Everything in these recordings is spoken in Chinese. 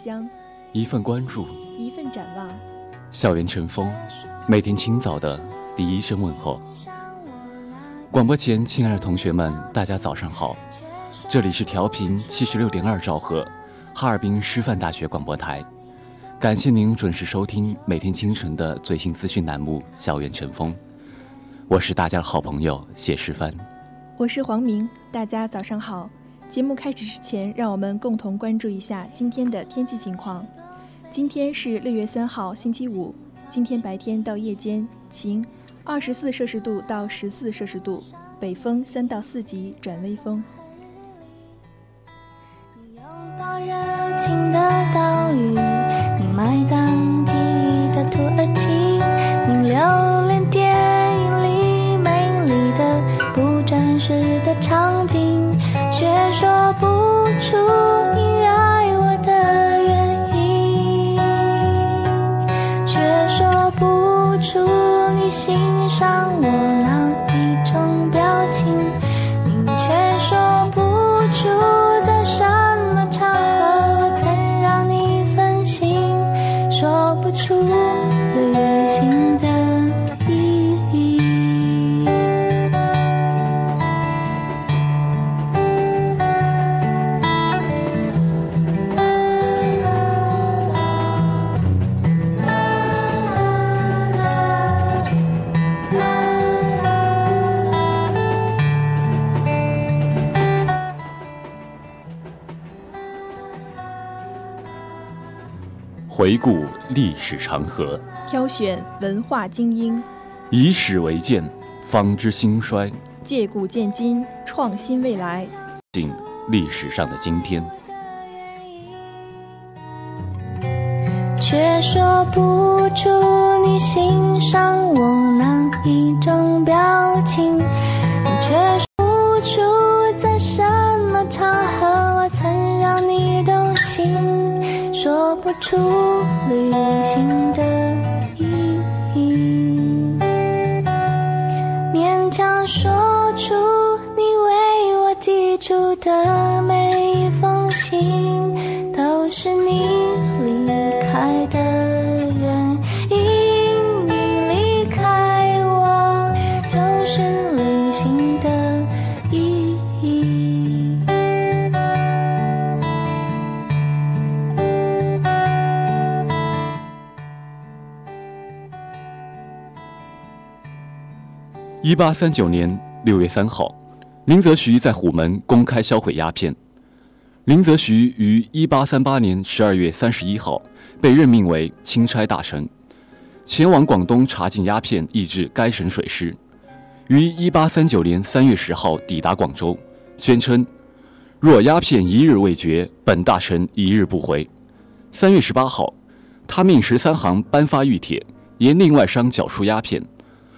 许书香，一份关注，一份展望。校园晨风，每天清早的第一声问候。广播前，亲爱的同学们，大家早上好，这里是调频七十六点二兆赫，哈尔滨师范大学广播台。感谢您准时收听每天清晨的最新资讯栏目《校园晨风》，我是大家的好朋友谢诗帆，我是黄明，大家早上好。节目开始之前，让我们共同关注一下今天的天气情况。今天是六月三号，星期五。今天白天到夜间晴，二十四摄氏度到十四摄氏度，北风三到四级转微风。你拥抱热情的岛屿，你埋葬回顾历史长河，挑选文化精英，以史为鉴，方知兴衰；借古鉴今，创新未来。敬历史上的今天，却说不出你欣赏我哪一种表情，却说不出旅行的一八三九年六月三号，林则徐在虎门公开销毁鸦片。林则徐于一八三八年十二月三十一号被任命为钦差大臣，前往广东查禁鸦片，抑制该省水师。于一八三九年三月十号抵达广州，宣称：“若鸦片一日未绝，本大臣一日不回。”三月十八号，他命十三行颁发谕帖，严令外商缴出鸦片。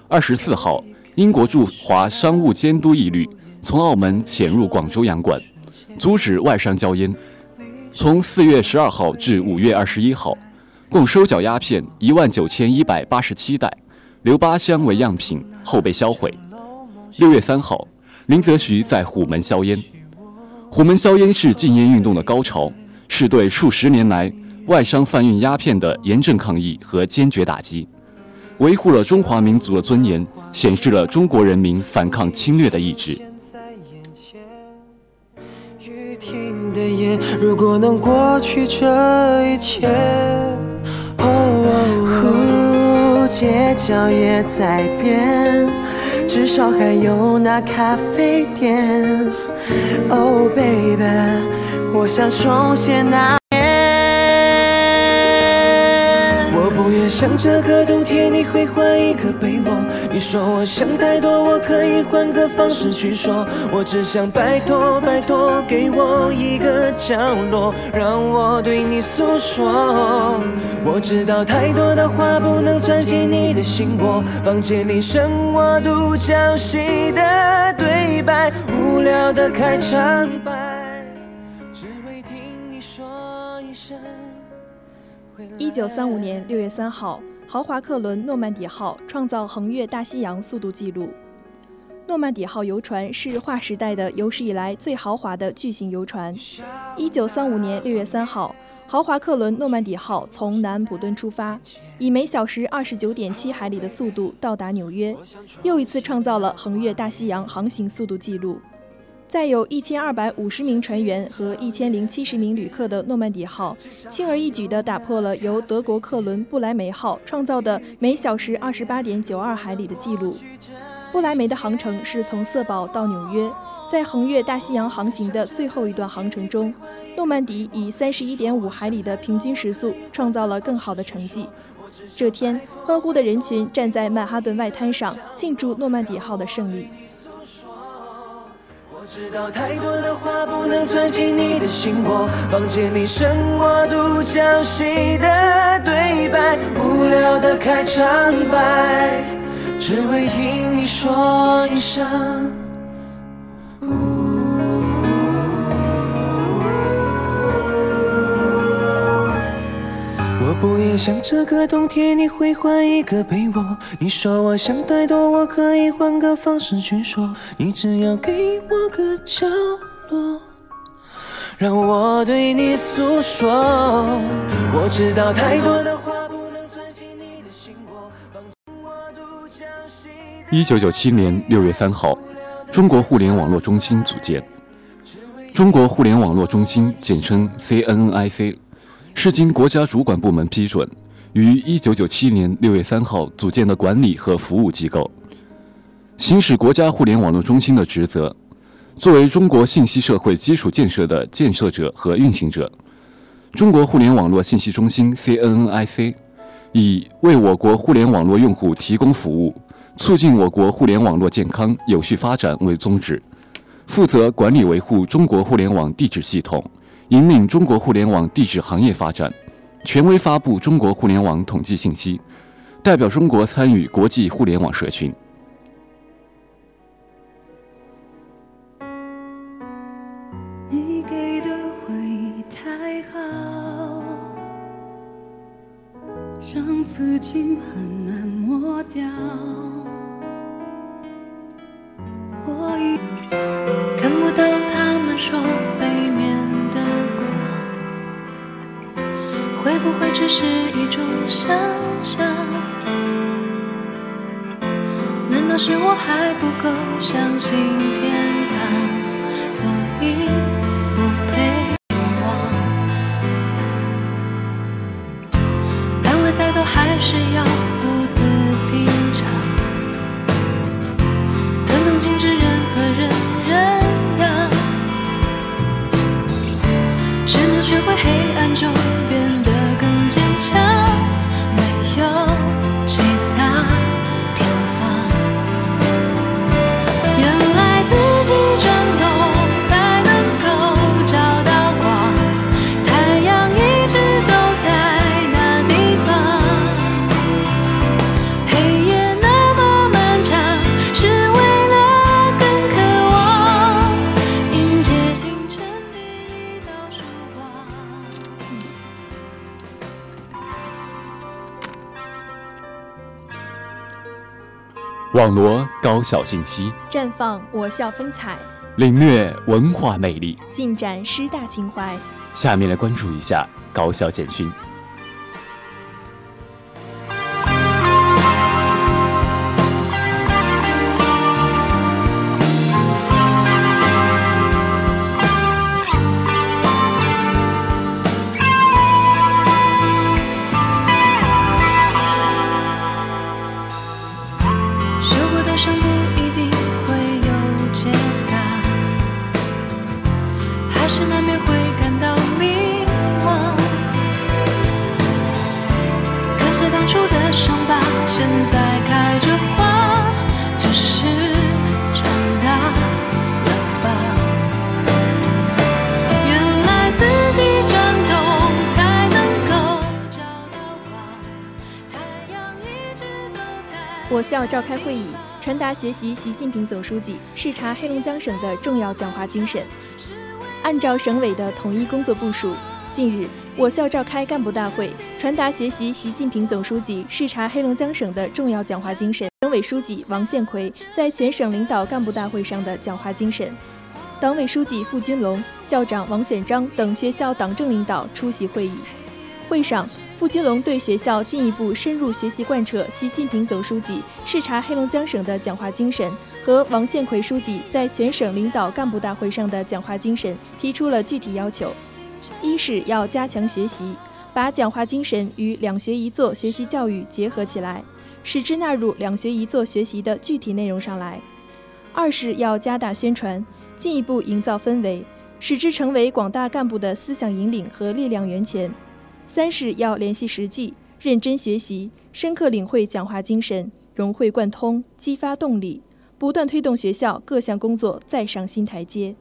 二十四号，英国驻华商务监督一律从澳门潜入广州洋馆，阻止外商交烟。从四月十二号至五月二十一号，共收缴鸦片一万九千一百八十七袋，留八箱为样品，后被销毁。六月三号，林则徐在虎门销烟。虎门销烟是禁烟运动的高潮，是对数十年来外商贩运鸦片的严正抗议和坚决打击。维护了中华民族的尊严，显示了中国人民反抗侵略的意志。雨停的夜，如果能过去这一切，哦，街角也在变，至少还有那咖啡店。Oh baby，我想重现那。不愿想这个冬天你会换一个被窝。你说我想太多，我可以换个方式去说。我只想拜托拜托，给我一个角落，让我对你诉说。我知道太多的话不能钻进你的心窝。房间里剩我独角戏的对白，无聊的开场白，九三五年六月三号，豪华客轮诺曼底号创造横越大西洋速度纪录。诺曼底号游船是划时代的有史以来最豪华的巨型游船。一九三五年六月三号，豪华客轮诺曼底号从南安普敦出发，以每小时二十九点七海里的速度到达纽约，又一次创造了横越大西洋航行速度纪录。载有一千二百五十名船员和一千零七十名旅客的诺曼底号，轻而易举地打破了由德国客轮布莱梅号创造的每小时二十八点九二海里的记录。布莱梅的航程是从色堡到纽约，在横越大西洋航行的最后一段航程中，诺曼底以三十一点五海里的平均时速创造了更好的成绩。这天，欢呼的人群站在曼哈顿外滩上，庆祝诺曼底号的胜利。我知道太多的话不能钻进你的心窝，房间里剩我独角戏的对白，无聊的开场白，只为听你说一声。不愿想这个冬天你会换一个被窝。你说我想太多，我可以换个方式去说。你只要给我个角落，让我对你诉说。我知道太多的话不能钻进你的心窝。一九九七年六月三号，中国互联网络中心组建。中国互联网络中心简称 CNNIC。是经国家主管部门批准，于一九九七年六月三号组建的管理和服务机构，行使国家互联网络中心的职责。作为中国信息社会基础建设的建设者和运行者，中国互联网络信息中心 （CNNIC） 以为我国互联网络用户提供服务、促进我国互联网络健康有序发展为宗旨，负责管理维护中国互联网地址系统。引领中国互联网地址行业发展，权威发布中国互联网统计信息，代表中国参与国际互联网社群。看不到他们说不会只是一种想象？难道是我还不够相信天堂，所以不配望？安慰再多，还是要网罗高校信息，绽放我校风采，领略文化魅力，尽展师大情怀。下面来关注一下高校简讯。传达学习习近平总书记视察黑龙江省的重要讲话精神。按照省委的统一工作部署，近日我校召开干部大会，传达学习习近平总书记视察黑龙江省的重要讲话精神。省委书记王献奎在全省领导干部大会上的讲话精神，党委书记付军龙、校长王选章等学校党政领导出席会议。会上。付军龙对学校进一步深入学习贯彻习近平总书记视察黑龙江省的讲话精神和王献奎书记在全省领导干部大会上的讲话精神提出了具体要求：一是要加强学习，把讲话精神与“两学一做”学习教育结合起来，使之纳入“两学一做”学习的具体内容上来；二是要加大宣传，进一步营造氛围，使之成为广大干部的思想引领和力量源泉。三是要联系实际，认真学习，深刻领会讲话精神，融会贯通，激发动力，不断推动学校各项工作再上新台阶。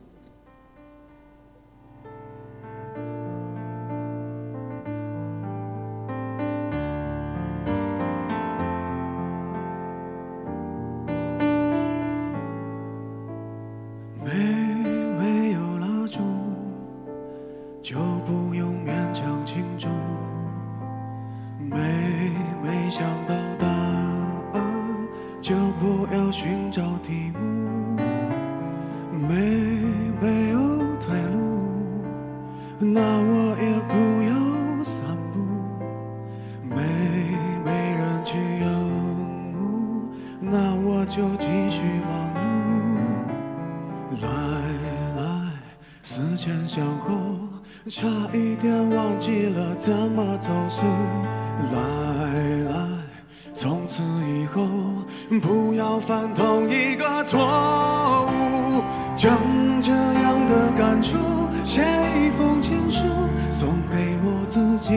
写一封情书送给我自己，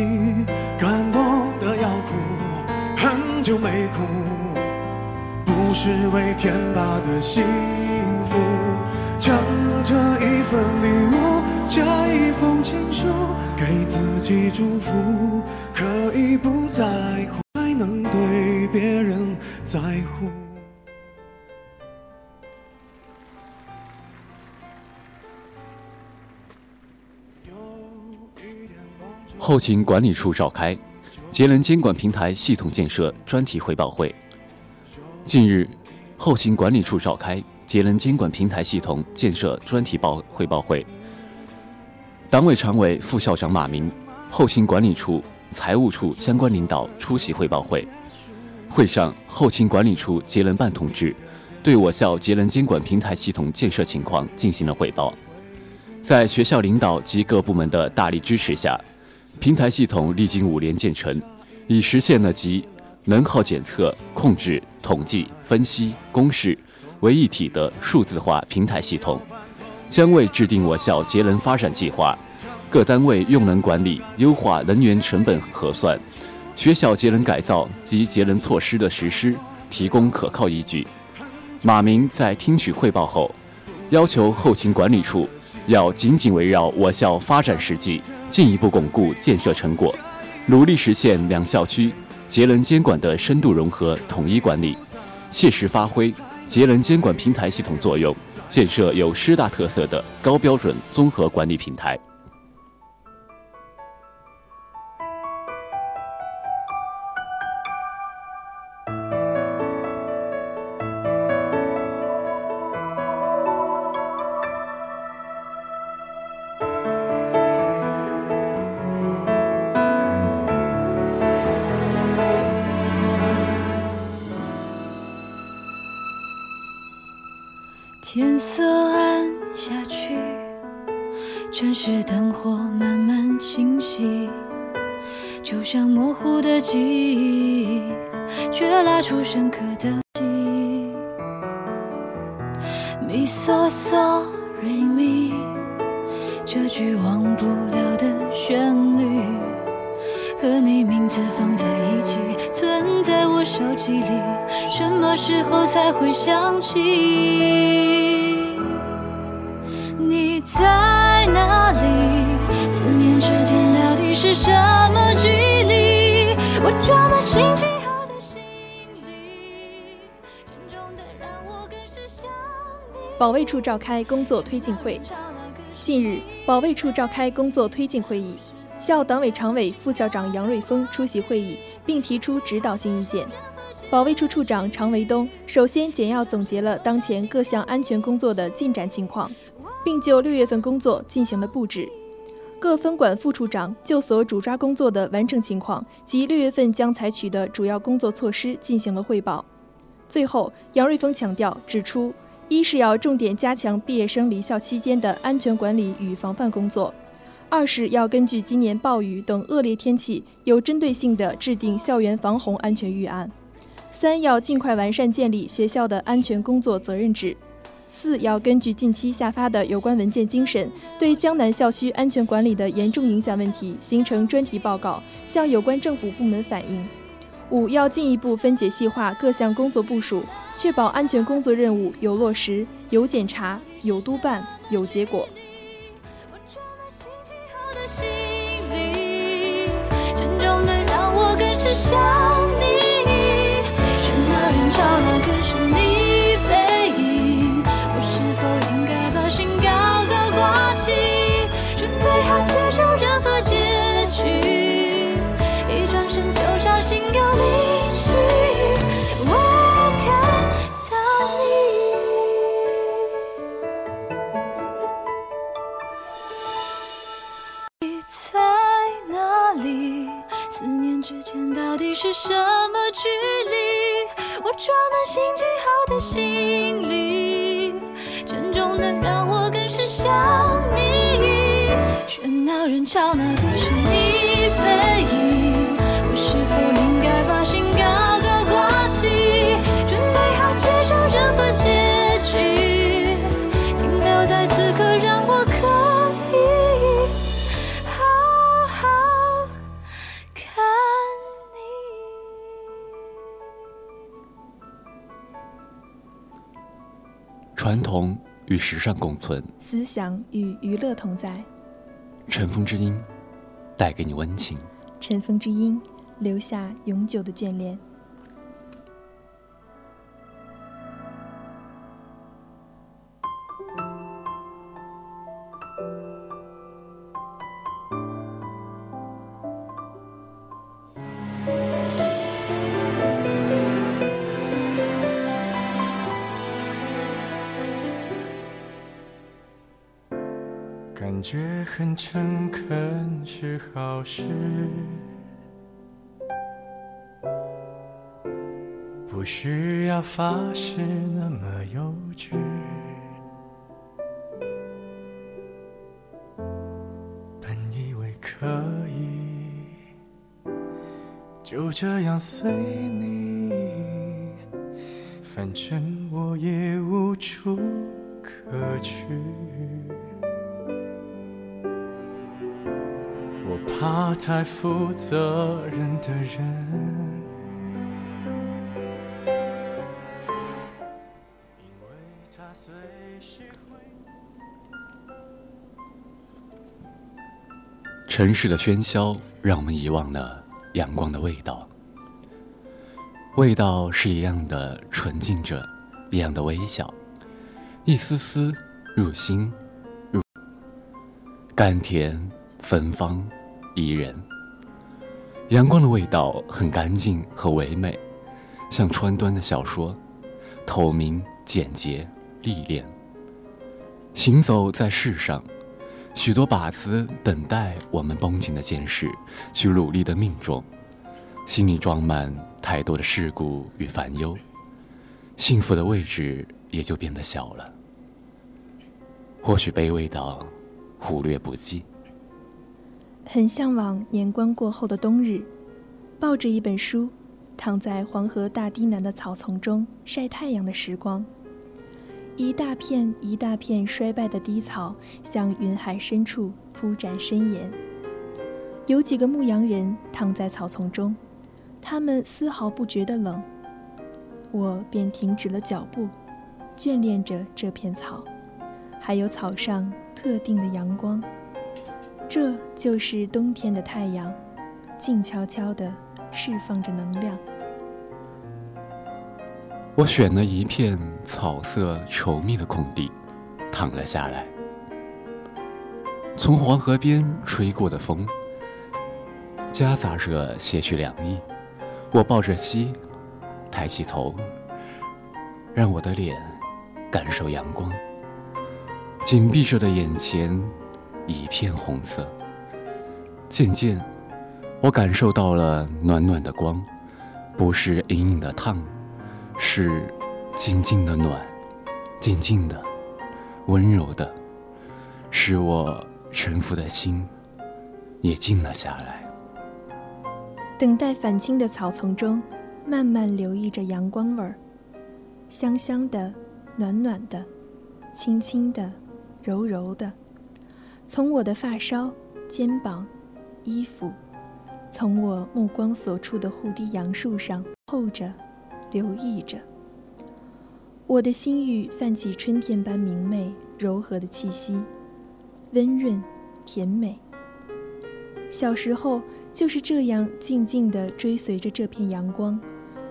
感动的要哭，很久没哭，不失为天大的幸福。将这一份礼物，这一封情书给自己祝福，可以不在乎，还能对别人在乎。后勤管理处召开节能监管平台系统建设专题汇报会。近日，后勤管理处召开节能监管平台系统建设专题报汇报会。党委常委、副校长马明，后勤管理处、财务处相关领导出席汇报会。会上，后勤管理处节能办同志对我校节能监管平台系统建设情况进行了汇报。在学校领导及各部门的大力支持下，平台系统历经五年建成，已实现了集能耗检测、控制。统计、分析、公示为一体的数字化平台系统，将为制定我校节能发展计划、各单位用能管理、优化能源成本核算、学校节能改造及节能措施的实施提供可靠依据。马明在听取汇报后，要求后勤管理处要紧紧围绕我校发展实际，进一步巩固建设成果，努力实现两校区。节能监管的深度融合、统一管理，切实发挥节能监管平台系统作用，建设有师大特色的高标准综合管理平台。天色暗下去，城市灯火慢慢清晰，就像模糊的记忆，却拉出深刻的记忆。Mi so so re mi，这句忘不了的旋律，和你名字放在一起，存在我手机里，什么时候才会想起？保卫处召开工作推进会。近日，保卫处召开工作推进会议，校党委常委、副校长杨瑞峰出席会议，并提出指导性意见。保卫处处长常维东首先简要总结了当前各项安全工作的进展情况，并就六月份工作进行了布置。各分管副处长就所主抓工作的完成情况及六月份将采取的主要工作措施进行了汇报。最后，杨瑞峰强调指出，一是要重点加强毕业生离校期间的安全管理与防范工作；二是要根据今年暴雨等恶劣天气，有针对性地制定校园防洪安全预案；三要尽快完善建立学校的安全工作责任制；四要根据近期下发的有关文件精神，对江南校区安全管理的严重影响问题形成专题报告，向有关政府部门反映。五要进一步分解细化各项工作部署，确保安全工作任务有落实、有检查、有督办、有结果。我装满心情好的行李，沉重的让我更是想你。是那人潮，装满心情后的行李，沉重的让我更是想你。喧闹人潮，那个是你与时尚共存，思想与娱乐同在，尘封之音带给你温情。尘封之音，留下永久的眷恋。感觉很诚恳是好事，不需要发誓那么幼稚。本以为可以就这样随你，反正我也无处可去。我怕太负责任的人，城市的喧嚣让我们遗忘了阳光的味道，味道是一样的纯净着，一样的微小，一丝丝入心，甘甜芬芳。宜人。阳光的味道很干净和唯美，像川端的小说，透明、简洁、历练。行走在世上，许多靶子等待我们绷紧的剑士去努力的命中，心里装满太多的世故与烦忧，幸福的位置也就变得小了。或许卑微到忽略不计。很向往年关过后的冬日，抱着一本书，躺在黄河大堤南的草丛中晒太阳的时光。一大片一大片衰败的低草向云海深处铺展伸延。有几个牧羊人躺在草丛中，他们丝毫不觉得冷。我便停止了脚步，眷恋着这片草，还有草上特定的阳光。这就是冬天的太阳，静悄悄地释放着能量。我选了一片草色稠密的空地，躺了下来。从黄河边吹过的风，夹杂着些许凉意。我抱着膝。抬起头，让我的脸感受阳光。紧闭着的眼前一片红色。渐渐，我感受到了暖暖的光，不是隐隐的烫，是静静的暖，静静的，温柔的，使我沉浮的心也静了下来。等待返青的草丛中。慢慢留意着阳光味儿，香香的，暖暖的，轻轻的，柔柔的，从我的发梢、肩膀、衣服，从我目光所处的护堤杨树上透着，留意着。我的心域泛起春天般明媚柔和的气息，温润，甜美。小时候就是这样静静地追随着这片阳光。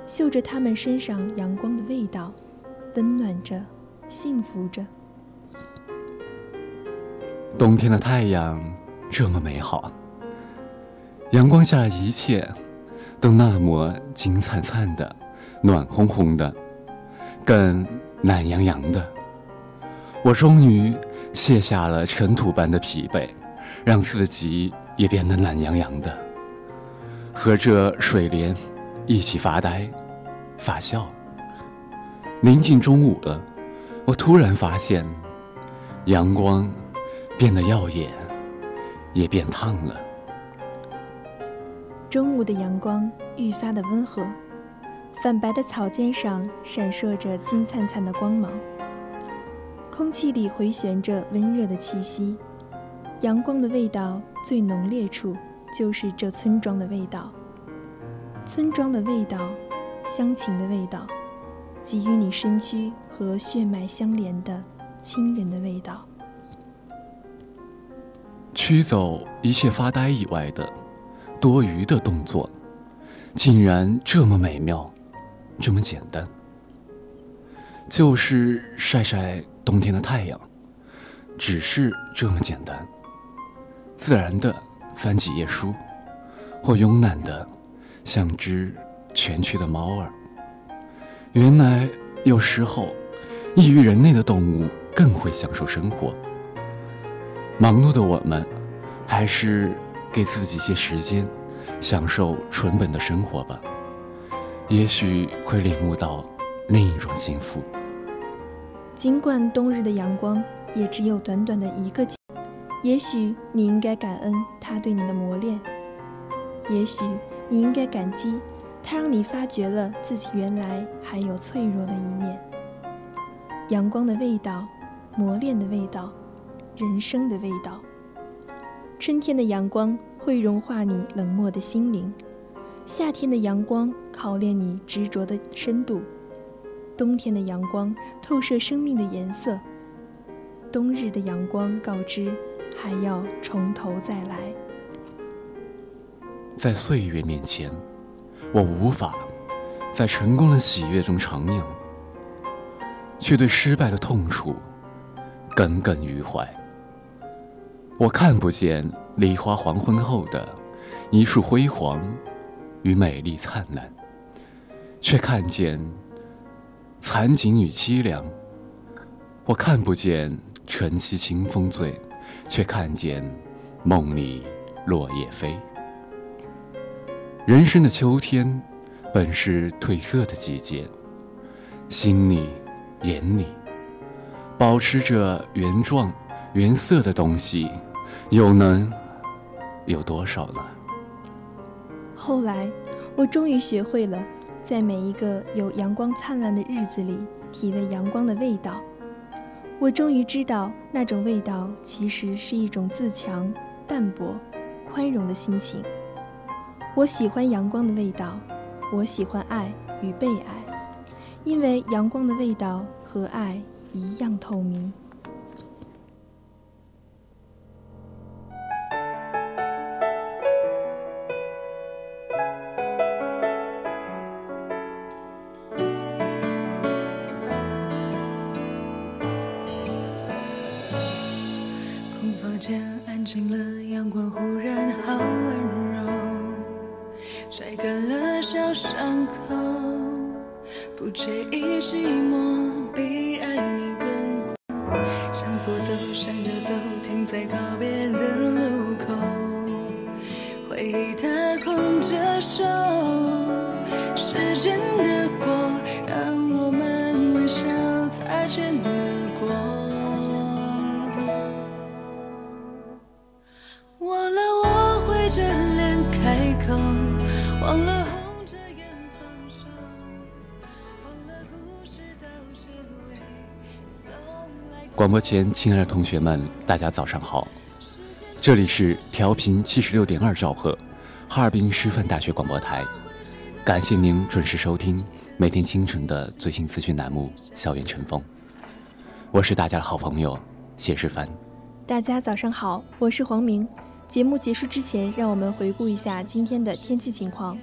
嗅着他们身上阳光的味道，温暖着，幸福着。冬天的太阳这么美好，阳光下的一切都那么金灿灿的、暖烘烘的、更懒洋洋的。我终于卸下了尘土般的疲惫，让自己也变得懒洋洋的，和这水莲。一起发呆，发笑。临近中午了，我突然发现，阳光变得耀眼，也变烫了。中午的阳光愈发的温和，泛白的草尖上闪烁着金灿灿的光芒。空气里回旋着温热的气息，阳光的味道最浓烈处，就是这村庄的味道。村庄的味道，乡情的味道，给予你身躯和血脉相连的亲人的味道。驱走一切发呆以外的多余的动作，竟然这么美妙，这么简单。就是晒晒冬天的太阳，只是这么简单。自然的翻几页书，或慵懒的。像只蜷曲的猫儿。原来有时候，异于人类的动物更会享受生活。忙碌的我们，还是给自己些时间，享受纯本的生活吧。也许会领悟到另一种幸福。尽管冬日的阳光也只有短短的一个，也许你应该感恩它对你的磨练。也许。你应该感激，它让你发觉了自己原来还有脆弱的一面。阳光的味道，磨练的味道，人生的味道。春天的阳光会融化你冷漠的心灵，夏天的阳光考验你执着的深度，冬天的阳光透射生命的颜色，冬日的阳光告知还要从头再来。在岁月面前，我无法在成功的喜悦中徜徉，却对失败的痛楚耿耿于怀。我看不见梨花黄昏后的一束辉煌与美丽灿烂，却看见残景与凄凉。我看不见晨曦清风醉，却看见梦里落叶飞。人生的秋天，本是褪色的季节。心里、眼里，保持着原状原色的东西，又能有多少呢？后来，我终于学会了，在每一个有阳光灿烂的日子里，体味阳光的味道。我终于知道，那种味道其实是一种自强、淡泊、宽容的心情。我喜欢阳光的味道，我喜欢爱与被爱，因为阳光的味道和爱一样透明。时间的光，让我们微笑。再见的光，忘了我，我广播前，亲爱的同学们，大家早上好！这里是调频七十六点二兆赫，哈尔滨师范大学广播台。感谢您准时收听每天清晨的最新资讯栏目《校园晨风》，我是大家的好朋友谢世凡。大家早上好，我是黄明。节目结束之前，让我们回顾一下今天的天气情况。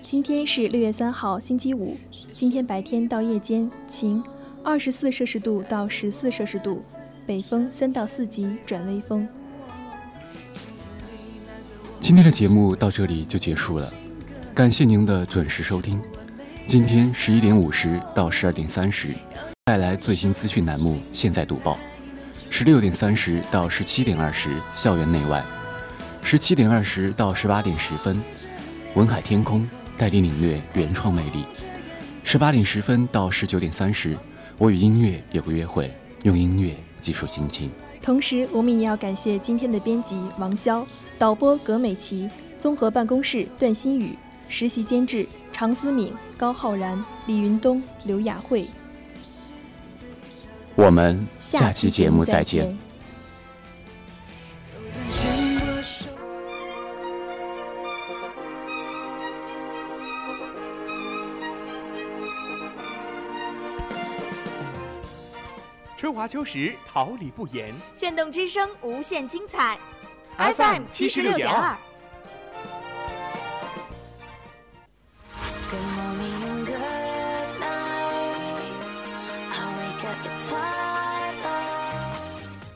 今天是六月三号，星期五。今天白天到夜间晴。二十四摄氏度到十四摄氏度，北风三到四级转微风。今天的节目到这里就结束了，感谢您的准时收听。今天十一点五十到十二点三十，带来最新资讯栏目《现在读报》；十六点三十到十七点二十，校园内外；十七点二十到十八点十分，文海天空带你领略原创魅力；十八点十分到十九点三十。我与音乐有个约会，用音乐记述心情。同时，我们也要感谢今天的编辑王潇、导播葛美琪、综合办公室段新宇、实习监制常思敏、高浩然、李云东、刘雅慧。我们下期节目再见。春华秋实，桃李不言。炫动之声，无限精彩。FM 七十六点二。